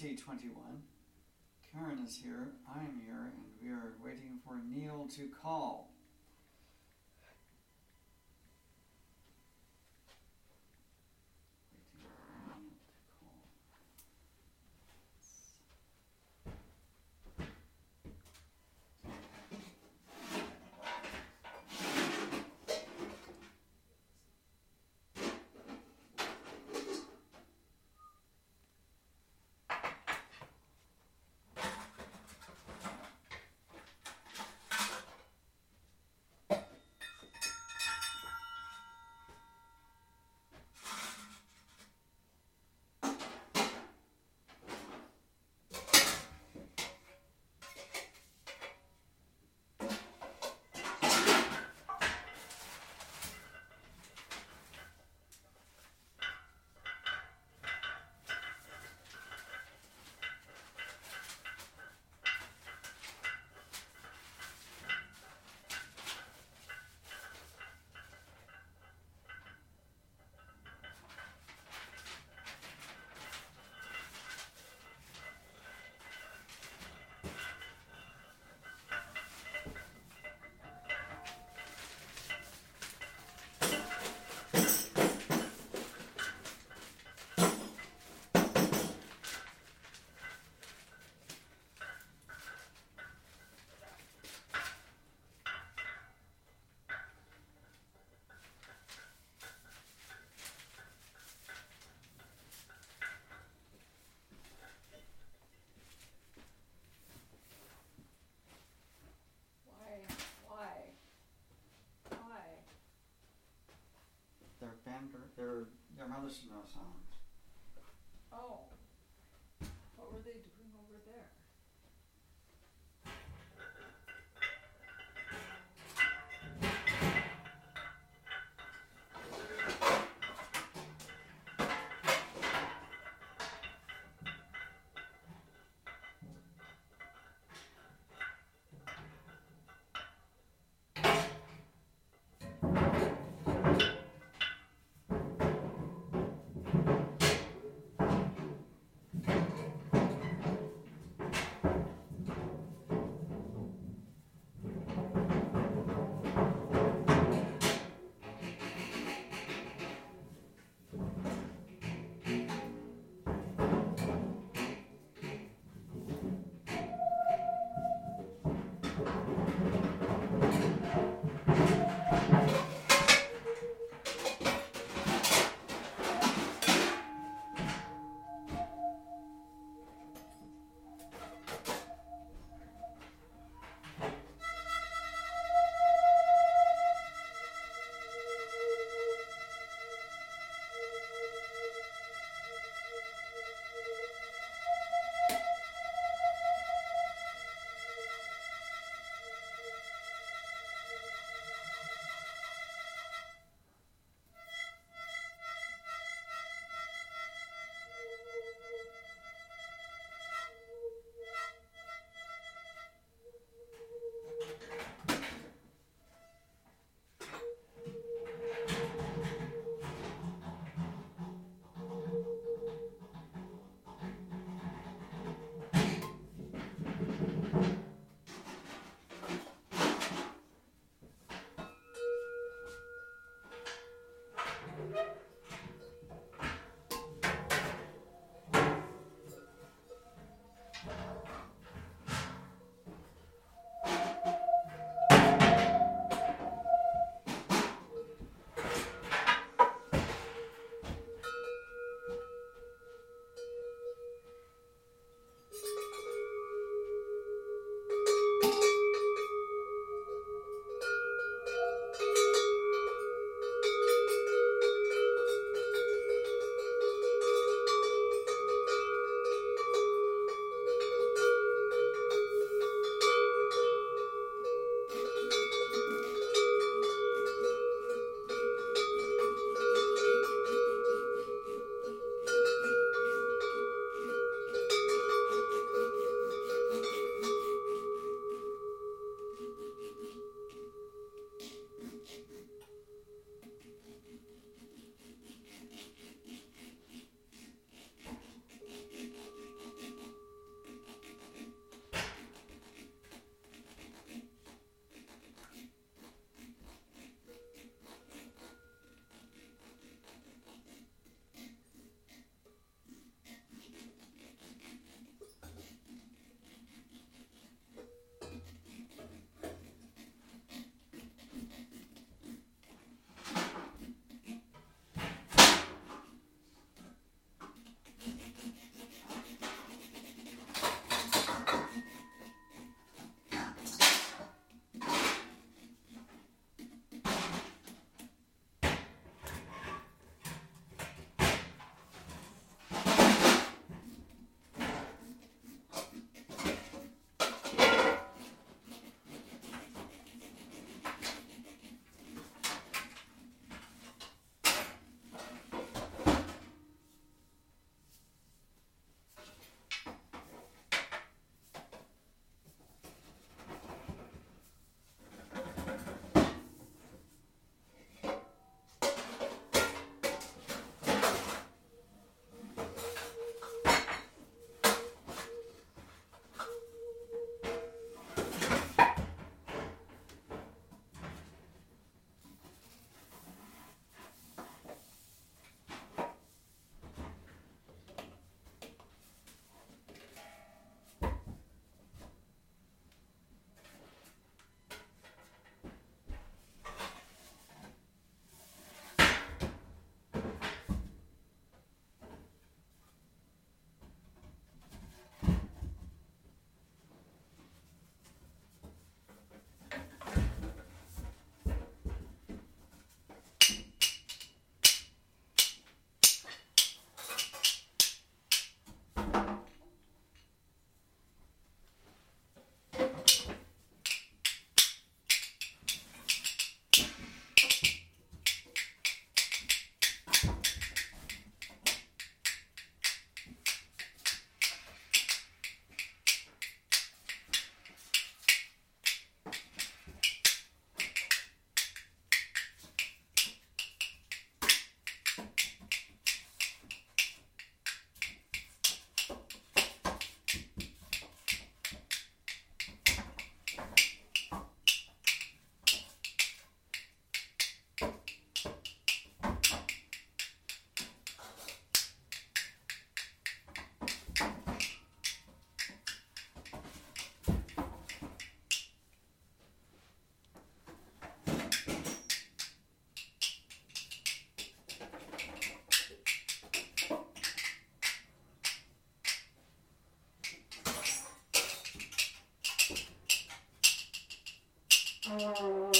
2021. Karen is here, I am here, and we are waiting for Neil to call. 那是那啥 Thank you.